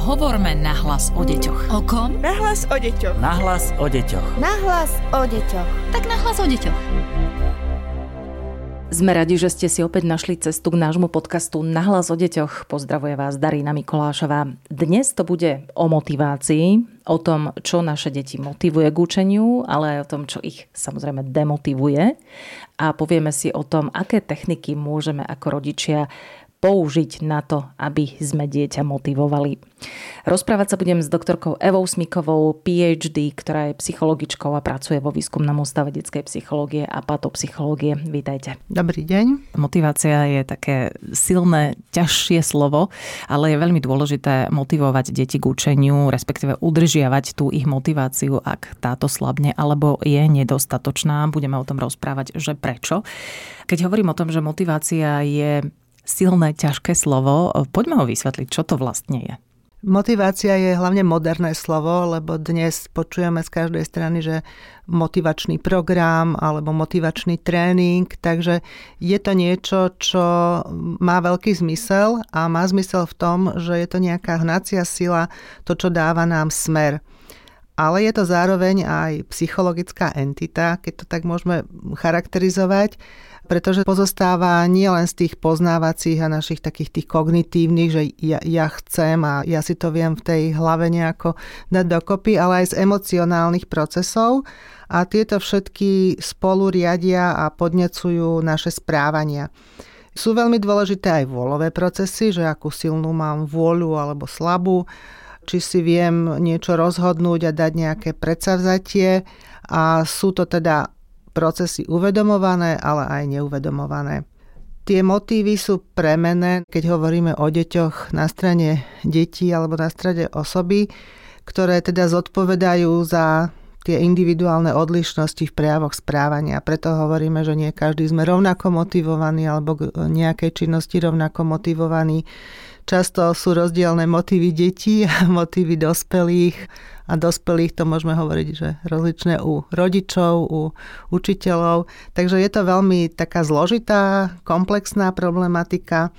Hovorme nahlas o deťoch. O kom? Nahlas o deťoch. Nahlas o deťoch. Nahlas o deťoch. Tak nahlas o deťoch. Sme radi, že ste si opäť našli cestu k nášmu podcastu Nahlas o deťoch. Pozdravuje vás Darina Mikolášová. Dnes to bude o motivácii, o tom, čo naše deti motivuje k učeniu, ale aj o tom, čo ich samozrejme demotivuje. A povieme si o tom, aké techniky môžeme ako rodičia použiť na to, aby sme dieťa motivovali. Rozprávať sa budem s doktorkou Evou Smikovou, PhD, ktorá je psychologičkou a pracuje vo výskumnom ústave detskej psychológie a patopsychológie. Vítajte. Dobrý deň. Motivácia je také silné, ťažšie slovo, ale je veľmi dôležité motivovať deti k učeniu, respektíve udržiavať tú ich motiváciu, ak táto slabne alebo je nedostatočná. Budeme o tom rozprávať, že prečo. Keď hovorím o tom, že motivácia je silné, ťažké slovo. Poďme ho vysvetliť, čo to vlastne je. Motivácia je hlavne moderné slovo, lebo dnes počujeme z každej strany, že motivačný program alebo motivačný tréning, takže je to niečo, čo má veľký zmysel a má zmysel v tom, že je to nejaká hnacia sila, to, čo dáva nám smer. Ale je to zároveň aj psychologická entita, keď to tak môžeme charakterizovať, pretože pozostáva nielen z tých poznávacích a našich takých tých kognitívnych, že ja, ja chcem a ja si to viem v tej hlave nejako dať dokopy, ale aj z emocionálnych procesov a tieto všetky spolu riadia a podnecujú naše správania. Sú veľmi dôležité aj vôľové procesy, že akú silnú mám vôľu alebo slabú, či si viem niečo rozhodnúť a dať nejaké predsavzatie a sú to teda procesy uvedomované, ale aj neuvedomované. Tie motívy sú premené, keď hovoríme o deťoch na strane detí alebo na strane osoby, ktoré teda zodpovedajú za tie individuálne odlišnosti v prejavoch správania. Preto hovoríme, že nie každý sme rovnako motivovaní alebo k nejakej činnosti rovnako motivovaní. Často sú rozdielne motívy detí a motívy dospelých a dospelých to môžeme hovoriť, že rozličné u rodičov, u učiteľov. Takže je to veľmi taká zložitá, komplexná problematika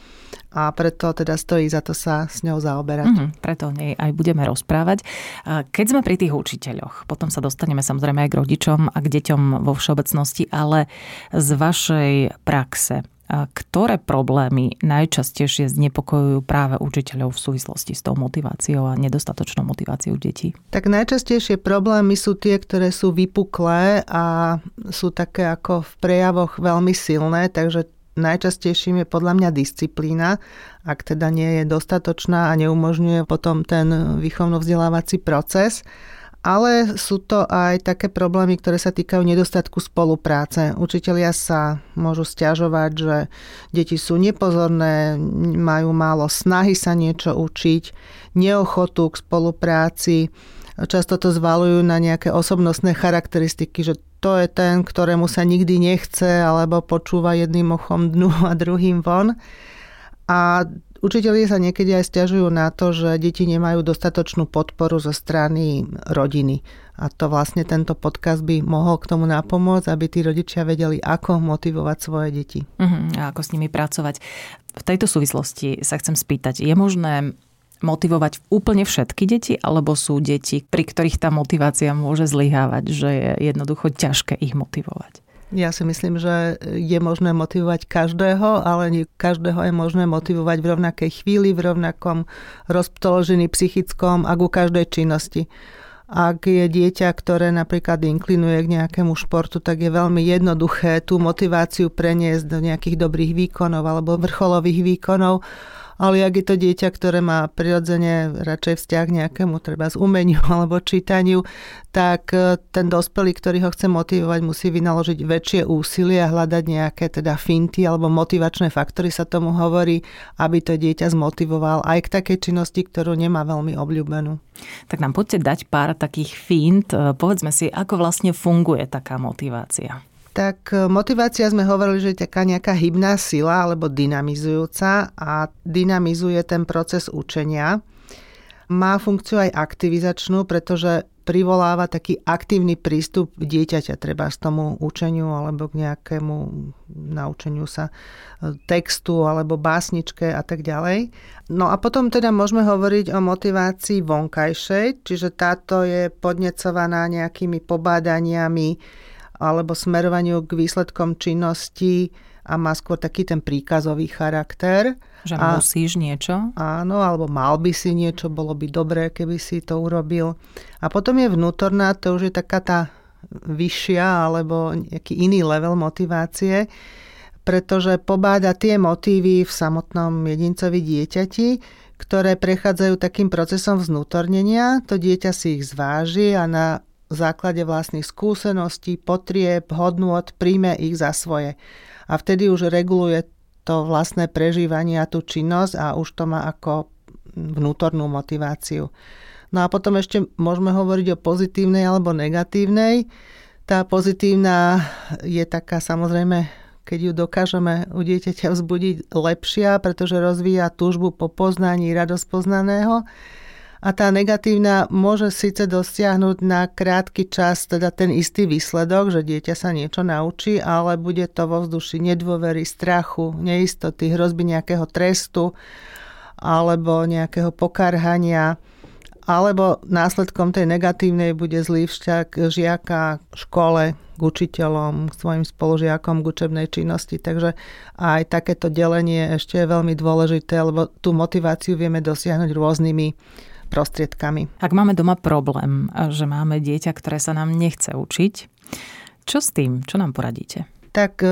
a preto teda stojí za to sa s ňou zaoberať. Mm-hmm, preto o nej aj budeme rozprávať. Keď sme pri tých učiteľoch, potom sa dostaneme samozrejme aj k rodičom a k deťom vo všeobecnosti, ale z vašej praxe, ktoré problémy najčastejšie znepokojujú práve učiteľov v súvislosti s tou motiváciou a nedostatočnou motiváciou detí? Tak najčastejšie problémy sú tie, ktoré sú vypuklé a sú také ako v prejavoch veľmi silné, takže najčastejším je podľa mňa disciplína, ak teda nie je dostatočná a neumožňuje potom ten výchovno-vzdelávací proces ale sú to aj také problémy, ktoré sa týkajú nedostatku spolupráce. Učitelia sa môžu stiažovať, že deti sú nepozorné, majú málo snahy sa niečo učiť, neochotu k spolupráci, často to zvalujú na nejaké osobnostné charakteristiky, že to je ten, ktorému sa nikdy nechce, alebo počúva jedným ochom dnu a druhým von. A Učiteľi sa niekedy aj stiažujú na to, že deti nemajú dostatočnú podporu zo strany rodiny. A to vlastne tento podcast by mohol k tomu napomôcť, aby tí rodičia vedeli, ako motivovať svoje deti. Uh-huh, a ako s nimi pracovať. V tejto súvislosti sa chcem spýtať, je možné motivovať úplne všetky deti, alebo sú deti, pri ktorých tá motivácia môže zlyhávať, že je jednoducho ťažké ich motivovať? Ja si myslím, že je možné motivovať každého, ale nie každého je možné motivovať v rovnakej chvíli, v rovnakom rozpoložení psychickom a ku každej činnosti. Ak je dieťa, ktoré napríklad inklinuje k nejakému športu, tak je veľmi jednoduché tú motiváciu preniesť do nejakých dobrých výkonov alebo vrcholových výkonov ale ak je to dieťa, ktoré má prirodzene radšej vzťah nejakému treba z umeniu alebo čítaniu, tak e, ten dospelý, ktorý ho chce motivovať, musí vynaložiť väčšie úsilie a hľadať nejaké teda finty alebo motivačné faktory sa tomu hovorí, aby to dieťa zmotivoval aj k takej činnosti, ktorú nemá veľmi obľúbenú. Tak nám poďte dať pár takých fint. E, povedzme si, ako vlastne funguje taká motivácia tak e, motivácia sme hovorili, že je taká nejaká hybná sila alebo dynamizujúca a dynamizuje ten proces učenia. Má funkciu aj aktivizačnú, pretože privoláva taký aktívny prístup dieťaťa treba z tomu učeniu alebo k nejakému naučeniu sa e, textu alebo básničke a tak ďalej. No a potom teda môžeme hovoriť o motivácii vonkajšej, čiže táto je podnecovaná nejakými pobádaniami alebo smerovaniu k výsledkom činnosti a má skôr taký ten príkazový charakter. Že a, musíš niečo? Áno, alebo mal by si niečo, bolo by dobré, keby si to urobil. A potom je vnútorná, to už je taká tá vyššia alebo nejaký iný level motivácie, pretože pobáda tie motívy v samotnom jedincovi dieťati, ktoré prechádzajú takým procesom vznútornenia. To dieťa si ich zváži a na základe vlastných skúseností, potrieb, hodnôt príjme ich za svoje a vtedy už reguluje to vlastné prežívanie a tú činnosť a už to má ako vnútornú motiváciu. No a potom ešte môžeme hovoriť o pozitívnej alebo negatívnej. Tá pozitívna je taká samozrejme, keď ju dokážeme u dieťaťa vzbudiť lepšia, pretože rozvíja túžbu po poznaní radosť poznaného a tá negatívna môže síce dosiahnuť na krátky čas teda ten istý výsledok, že dieťa sa niečo naučí, ale bude to vo vzduši nedôvery, strachu, neistoty, hrozby nejakého trestu alebo nejakého pokarhania alebo následkom tej negatívnej bude zlý vzťah žiaka k škole, k učiteľom, k svojim spolužiakom, k učebnej činnosti. Takže aj takéto delenie ešte je veľmi dôležité, lebo tú motiváciu vieme dosiahnuť rôznymi prostriedkami. Ak máme doma problém, že máme dieťa, ktoré sa nám nechce učiť, čo s tým? Čo nám poradíte? Tak e,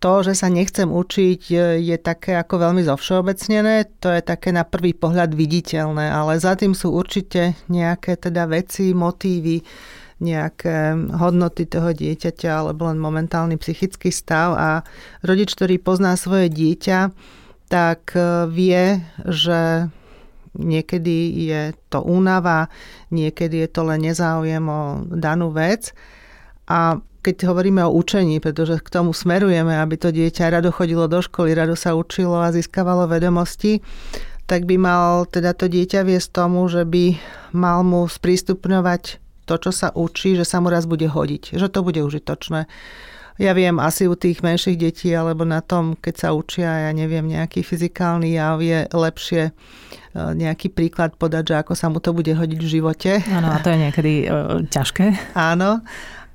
to, že sa nechcem učiť, e, je také ako veľmi zovšeobecnené, to je také na prvý pohľad viditeľné, ale za tým sú určite nejaké teda veci, motívy, nejaké hodnoty toho dieťaťa alebo len momentálny psychický stav a rodič, ktorý pozná svoje dieťa, tak e, vie, že Niekedy je to únava, niekedy je to len nezáujem o danú vec. A keď hovoríme o učení, pretože k tomu smerujeme, aby to dieťa rado chodilo do školy, rado sa učilo a získavalo vedomosti, tak by mal teda to dieťa viesť tomu, že by mal mu sprístupňovať to, čo sa učí, že sa mu raz bude hodiť, že to bude užitočné ja viem, asi u tých menších detí alebo na tom, keď sa učia, ja neviem, nejaký fyzikálny jav je lepšie e, nejaký príklad podať, že ako sa mu to bude hodiť v živote. Áno, a to je niekedy uh, ťažké. Áno,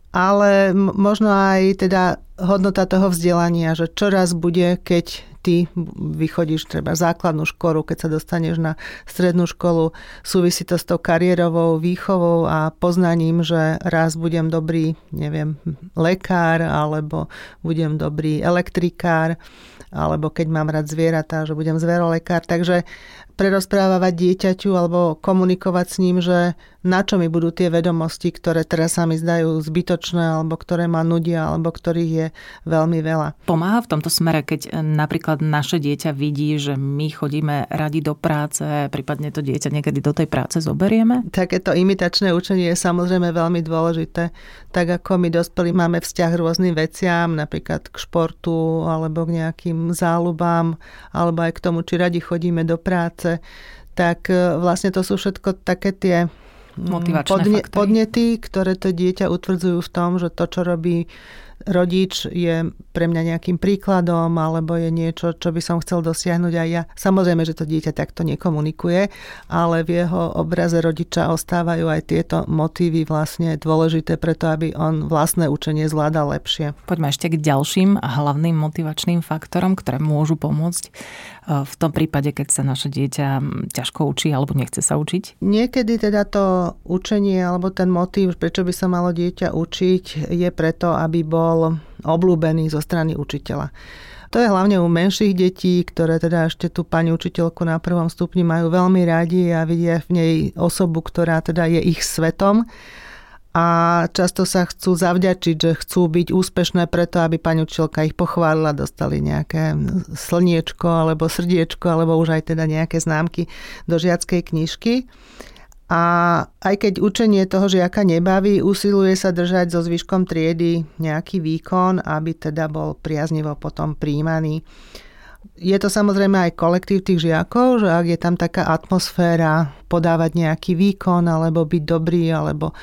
ale možno aj teda hodnota toho vzdelania, že čoraz bude, keď ty vychodíš treba základnú školu, keď sa dostaneš na strednú školu, súvisí to s tou kariérovou výchovou a poznaním, že raz budem dobrý, neviem, lekár, alebo budem dobrý elektrikár, alebo keď mám rád zvieratá, že budem zverolekár. Takže prerozprávať dieťaťu alebo komunikovať s ním, že na čo mi budú tie vedomosti, ktoré teraz sa mi zdajú zbytočné alebo ktoré ma nudia alebo ktorých je veľmi veľa. Pomáha v tomto smere, keď napríklad naše dieťa vidí, že my chodíme radi do práce, prípadne to dieťa niekedy do tej práce zoberieme? Takéto imitačné učenie je samozrejme veľmi dôležité. Tak ako my dospelí máme vzťah k rôznym veciam, napríklad k športu alebo k nejakým záľubám, alebo aj k tomu, či radi chodíme do práce práce, tak e, vlastne to sú všetko také tie mm, podne, podnety, ktoré to dieťa utvrdzujú v tom, že to, čo robí rodič je pre mňa nejakým príkladom alebo je niečo, čo by som chcel dosiahnuť aj ja. Samozrejme, že to dieťa takto nekomunikuje, ale v jeho obraze rodiča ostávajú aj tieto motívy vlastne dôležité preto, aby on vlastné učenie zvládal lepšie. Poďme ešte k ďalším hlavným motivačným faktorom, ktoré môžu pomôcť e, v tom prípade, keď sa naše dieťa ťažko učí alebo nechce sa učiť? Niekedy teda to učenie alebo ten motív, prečo by sa malo dieťa učiť, je preto, aby bol bol oblúbený zo strany učiteľa. To je hlavne u menších detí, ktoré teda ešte tú pani učiteľku na prvom stupni majú veľmi radi a vidia v nej osobu, ktorá teda je ich svetom a často sa chcú zavďačiť, že chcú byť úspešné preto, aby pani učiteľka ich pochválila, dostali nejaké slniečko alebo srdiečko alebo už aj teda nejaké známky do žiackej knižky. A aj keď učenie toho žiaka nebaví, usiluje sa držať so zvyškom triedy nejaký výkon, aby teda bol priaznivo potom príjmaný. Je to samozrejme aj kolektív tých žiakov, že ak je tam taká atmosféra podávať nejaký výkon, alebo byť dobrý, alebo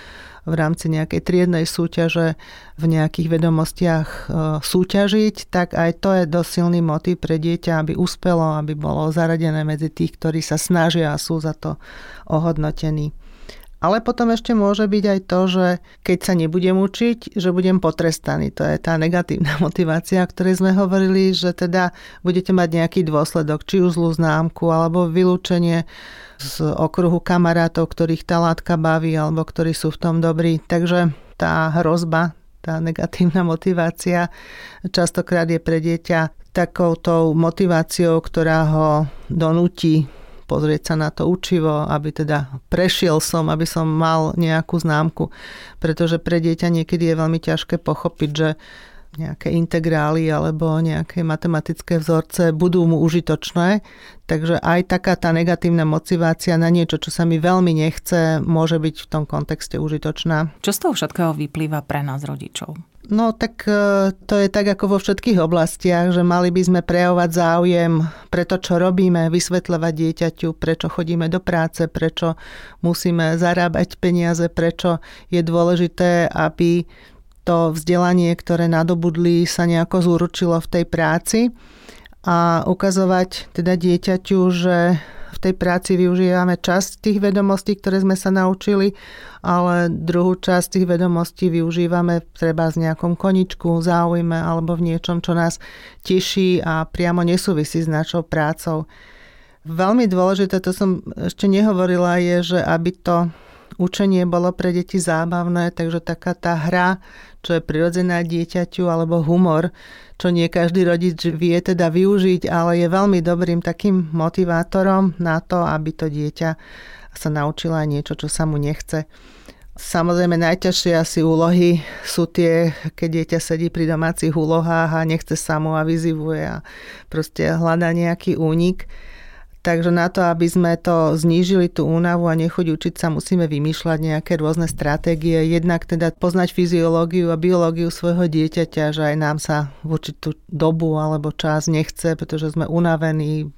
v rámci nejakej triednej súťaže v nejakých vedomostiach e, súťažiť, tak aj to je dosť silný motiv pre dieťa, aby uspelo, aby bolo zaradené medzi tých, ktorí sa snažia a sú za to ohodnotení. Ale potom ešte môže byť aj to, že keď sa nebudem učiť, že budem potrestaný. To je tá negatívna motivácia, o ktorej sme hovorili, že teda budete mať nejaký dôsledok, či už zlú známku, alebo vylúčenie z okruhu kamarátov, ktorých tá látka baví, alebo ktorí sú v tom dobrí. Takže tá hrozba, tá negatívna motivácia častokrát je pre dieťa takouto motiváciou, ktorá ho donúti pozrieť sa na to učivo, aby teda prešiel som, aby som mal nejakú známku. Pretože pre dieťa niekedy je veľmi ťažké pochopiť, že nejaké integrály alebo nejaké matematické vzorce budú mu užitočné. Takže aj taká tá negatívna motivácia na niečo, čo sa mi veľmi nechce, môže byť v tom kontexte užitočná. Čo z toho všetkého vyplýva pre nás rodičov? No tak e, to je tak ako vo všetkých oblastiach, že mali by sme prejavovať záujem pre to, čo robíme, vysvetľovať dieťaťu, prečo chodíme do práce, prečo musíme zarábať peniaze, prečo je dôležité, aby to vzdelanie, ktoré nadobudli, sa nejako zúručilo v tej práci a ukazovať teda dieťaťu, že v tej práci využívame časť tých vedomostí, ktoré sme sa naučili, ale druhú časť tých vedomostí využívame treba z nejakom koničku, záujme alebo v niečom, čo nás teší a priamo nesúvisí s našou prácou. Veľmi dôležité, to som ešte nehovorila, je, že aby to učenie bolo pre deti zábavné, takže taká tá hra, čo je prirodzená dieťaťu, alebo humor, čo nie každý rodič vie teda využiť, ale je veľmi dobrým takým motivátorom na to, aby to dieťa sa naučilo aj niečo, čo sa mu nechce. Samozrejme najťažšie asi úlohy sú tie, keď dieťa sedí pri domácich úlohách a nechce samu a vyzivuje a proste hľadá nejaký únik. Takže na to, aby sme to znížili tú únavu a nechuť učiť sa, musíme vymýšľať nejaké rôzne stratégie. Jednak teda poznať fyziológiu a biológiu svojho dieťaťa, že aj nám sa v určitú dobu alebo čas nechce, pretože sme unavení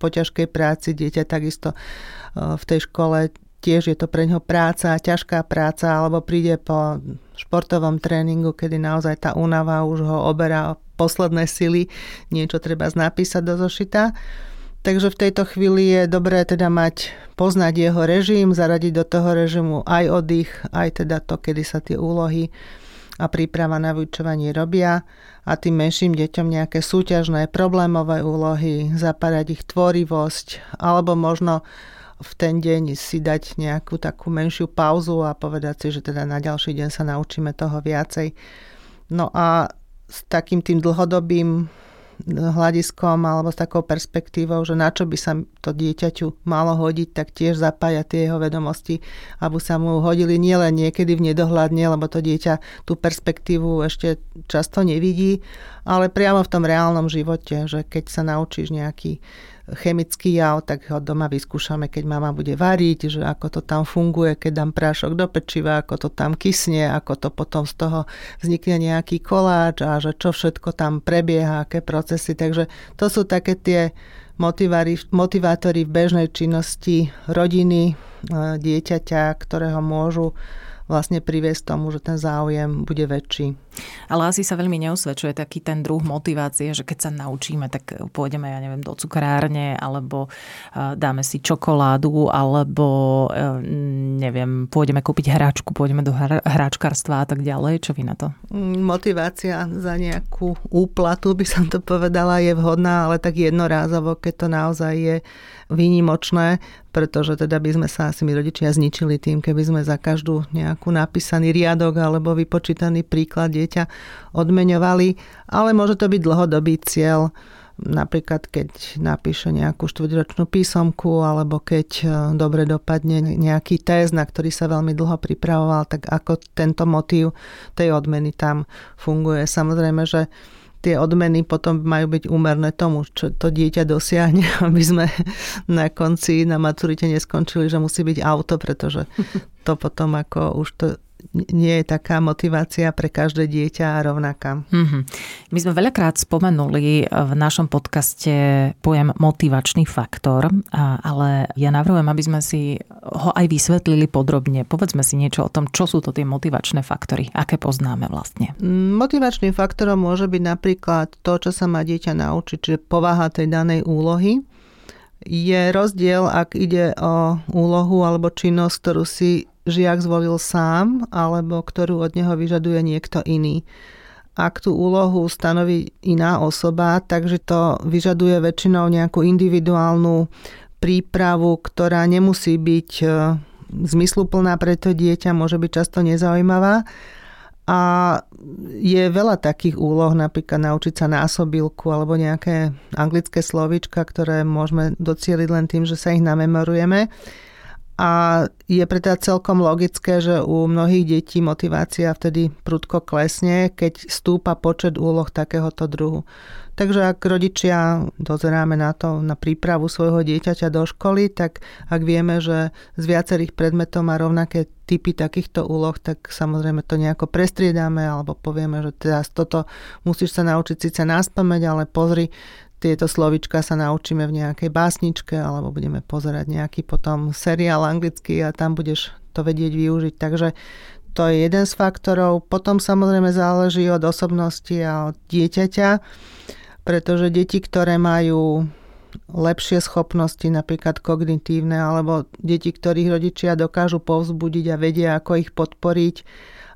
po ťažkej práci. Dieťa takisto e, v tej škole tiež je to pre ňo práca, ťažká práca, alebo príde po športovom tréningu, kedy naozaj tá únava už ho oberá posledné sily, niečo treba napísať do zošita. Takže v tejto chvíli je dobré teda mať, poznať jeho režim, zaradiť do toho režimu aj oddych, aj teda to, kedy sa tie úlohy a príprava na vyučovanie robia a tým menším deťom nejaké súťažné problémové úlohy, zaparať ich tvorivosť alebo možno v ten deň si dať nejakú takú menšiu pauzu a povedať si, že teda na ďalší deň sa naučíme toho viacej. No a s takým tým dlhodobým hľadiskom alebo s takou perspektívou, že na čo by sa to dieťaťu malo hodiť, tak tiež zapája tie jeho vedomosti, aby sa mu hodili nielen niekedy v nedohľadne, lebo to dieťa tú perspektívu ešte často nevidí, ale priamo v tom reálnom živote, že keď sa naučíš nejaký chemický jav, tak ho doma vyskúšame, keď mama bude variť, že ako to tam funguje, keď dám prášok do pečiva, ako to tam kysne, ako to potom z toho vznikne nejaký koláč a že čo všetko tam prebieha, aké procesy. Takže to sú také tie motivátory v bežnej činnosti rodiny, e, dieťaťa, ktorého môžu vlastne priviesť tomu, že ten záujem bude väčší. Ale asi sa veľmi neusvedčuje taký ten druh motivácie, že keď sa naučíme, tak pôjdeme, ja neviem, do cukrárne, alebo e, dáme si čokoládu, alebo e, neviem, pôjdeme kúpiť hráčku, pôjdeme do hráčkarstva a tak ďalej. Čo vy na to? Mm, motivácia za nejakú úplatu, by som to povedala, je vhodná, ale tak jednorázovo, keď to naozaj je výnimočné, pretože teda by sme sa asi my rodičia zničili tým, keby sme za každú nejakú napísaný riadok alebo vypočítaný príklad dieťa odmeňovali, ale môže to byť dlhodobý cieľ, napríklad keď napíše nejakú štvrťročnú písomku alebo keď e, dobre dopadne nejaký test, na ktorý sa veľmi dlho pripravoval, tak ako tento motív tej odmeny tam funguje. Samozrejme, že tie odmeny potom majú byť úmerné tomu, čo to dieťa dosiahne, aby sme na konci na maturite neskončili, že musí byť auto, pretože to potom ako už to nie je taká motivácia pre každé dieťa rovnaká. Mm-hmm. My sme veľakrát spomenuli v našom podcaste pojem motivačný faktor, ale ja navrhujem, aby sme si ho aj vysvetlili podrobne. Povedzme si niečo o tom, čo sú to tie motivačné faktory, aké poznáme vlastne. Motivačným faktorom môže byť napríklad to, čo sa má dieťa naučiť, čiže povaha tej danej úlohy. Je rozdiel, ak ide o úlohu alebo činnosť, ktorú si žiak zvolil sám alebo ktorú od neho vyžaduje niekto iný. Ak tú úlohu stanoví iná osoba, takže to vyžaduje väčšinou nejakú individuálnu prípravu, ktorá nemusí byť e, zmysluplná pre to dieťa, môže byť často nezaujímavá. A je veľa takých úloh, napríklad naučiť sa násobilku alebo nejaké anglické slovíčka, ktoré môžeme docieliť len tým, že sa ich namemorujeme. A je preto celkom logické, že u mnohých detí motivácia vtedy prudko klesne, keď stúpa počet úloh takéhoto druhu. Takže ak rodičia dozeráme na to, na prípravu svojho dieťaťa do školy, tak ak vieme, že z viacerých predmetov má rovnaké typy takýchto úloh, tak samozrejme to nejako prestriedame alebo povieme, že teraz toto musíš sa naučiť síce nás pamäť, ale pozri, tieto slovička sa naučíme v nejakej básničke alebo budeme pozerať nejaký potom seriál anglický a tam budeš to vedieť využiť. Takže to je jeden z faktorov. Potom samozrejme záleží od osobnosti a od dieťaťa, pretože deti, ktoré majú lepšie schopnosti, napríklad kognitívne, alebo deti, ktorých rodičia dokážu povzbudiť a vedia, ako ich podporiť,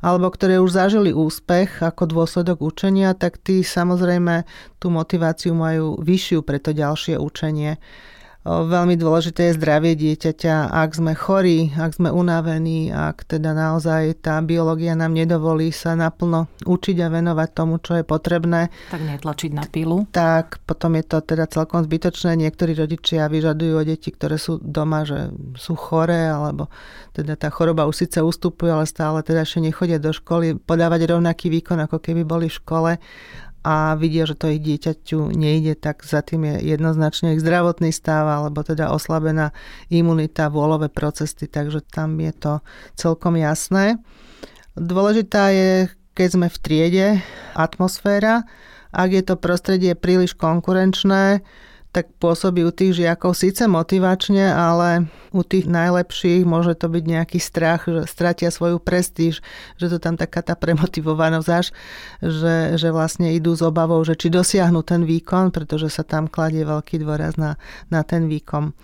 alebo ktoré už zažili úspech ako dôsledok učenia, tak tí samozrejme tú motiváciu majú vyššiu pre to ďalšie učenie. Veľmi dôležité je zdravie dieťaťa. Ak sme chorí, ak sme unavení, ak teda naozaj tá biológia nám nedovolí sa naplno učiť a venovať tomu, čo je potrebné. Tak netlačiť na pilu. Tak potom je to teda celkom zbytočné. Niektorí rodičia vyžadujú deti, ktoré sú doma, že sú choré, alebo teda tá choroba už síce ustupuje, ale stále teda ešte nechodia do školy, podávať rovnaký výkon, ako keby boli v škole a vidia, že to ich dieťaťu nejde, tak za tým je jednoznačne ich zdravotný stav alebo teda oslabená imunita, vôľové procesy, takže tam je to celkom jasné. Dôležitá je, keď sme v triede, atmosféra. Ak je to prostredie príliš konkurenčné, tak pôsobí u tých žiakov síce motivačne, ale u tých najlepších môže to byť nejaký strach, že stratia svoju prestíž, že to tam taká tá premotivovanosť až, že, že vlastne idú s obavou, že či dosiahnu ten výkon, pretože sa tam kladie veľký dôraz na, na ten výkon.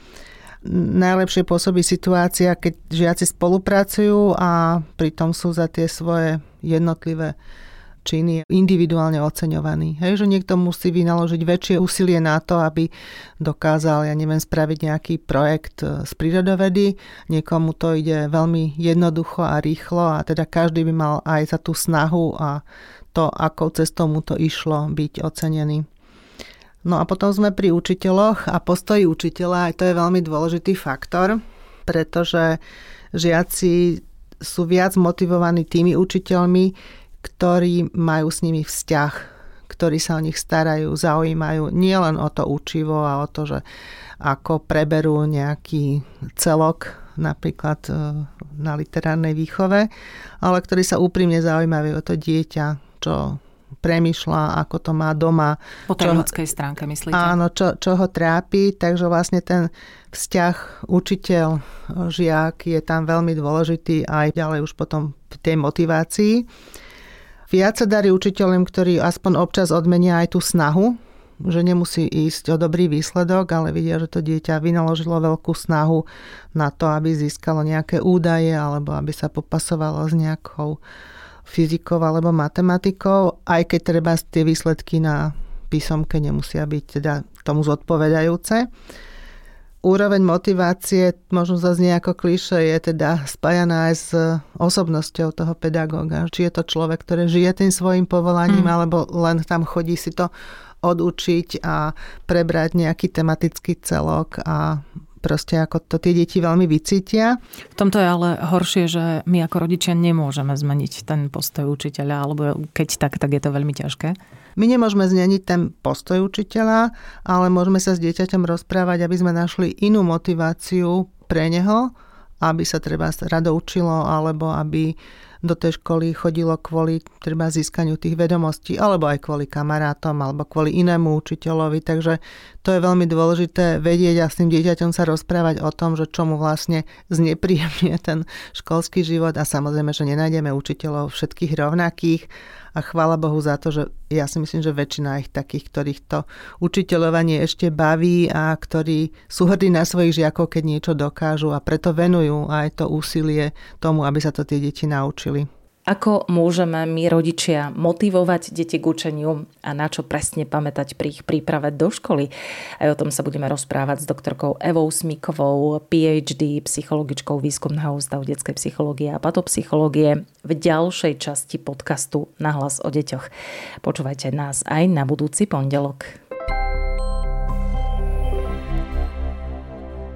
Najlepšie pôsobí situácia, keď žiaci spolupracujú a pritom sú za tie svoje jednotlivé čin je individuálne oceňovaný. Hej, že niekto musí vynaložiť väčšie úsilie na to, aby dokázal, ja neviem, spraviť nejaký projekt e, z prírodovedy. Niekomu to ide veľmi jednoducho a rýchlo a teda každý by mal aj za tú snahu a to, akou cestou mu to išlo, byť ocenený. No a potom sme pri učiteľoch a postoji učiteľa, aj to je veľmi dôležitý faktor, pretože žiaci sú viac motivovaní tými učiteľmi, ktorí majú s nimi vzťah, ktorí sa o nich starajú, zaujímajú nielen o to učivo a o to, že ako preberú nejaký celok napríklad e, na literárnej výchove, ale ktorí sa úprimne zaujímajú o to dieťa, čo premyšľa, ako to má doma. Po tej čo, ľudskej stránke myslíte? Áno, čo, čo ho trápi, takže vlastne ten vzťah učiteľ, žiak je tam veľmi dôležitý aj ďalej už potom v tej motivácii. Viac sa darí učiteľom, ktorí aspoň občas odmenia aj tú snahu, že nemusí ísť o dobrý výsledok, ale vidia, že to dieťa vynaložilo veľkú snahu na to, aby získalo nejaké údaje alebo aby sa popasovalo s nejakou fyzikou alebo matematikou, aj keď treba tie výsledky na písomke nemusia byť teda tomu zodpovedajúce úroveň motivácie, možno zase nejako kliše, je teda spájaná aj s osobnosťou toho pedagóga. Či je to človek, ktorý žije tým svojim povolaním, mm. alebo len tam chodí si to odučiť a prebrať nejaký tematický celok a proste ako to tie deti veľmi vycítia. V tomto je ale horšie, že my ako rodičia nemôžeme zmeniť ten postoj učiteľa, alebo keď tak, tak je to veľmi ťažké. My nemôžeme zmeniť ten postoj učiteľa, ale môžeme sa s dieťaťom rozprávať, aby sme našli inú motiváciu pre neho, aby sa treba rado učilo, alebo aby do tej školy chodilo kvôli treba získaniu tých vedomostí, alebo aj kvôli kamarátom, alebo kvôli inému učiteľovi. Takže to je veľmi dôležité vedieť a s tým dieťaťom sa rozprávať o tom, že čo vlastne znepríjemňuje ten školský život a samozrejme, že nenájdeme učiteľov všetkých rovnakých a chvála Bohu za to, že ja si myslím, že väčšina ich takých, ktorých to učiteľovanie ešte baví a ktorí sú hrdí na svojich žiakov, keď niečo dokážu a preto venujú aj to úsilie tomu, aby sa to tie deti naučili. Ako môžeme my rodičia motivovať deti k učeniu a na čo presne pamätať pri ich príprave do školy? Aj o tom sa budeme rozprávať s doktorkou Evou Smikovou, PhD, psychologičkou Výskumného ústavu detskej psychológie a patopsychológie v ďalšej časti podcastu Nahlas o deťoch. Počúvajte nás aj na budúci pondelok.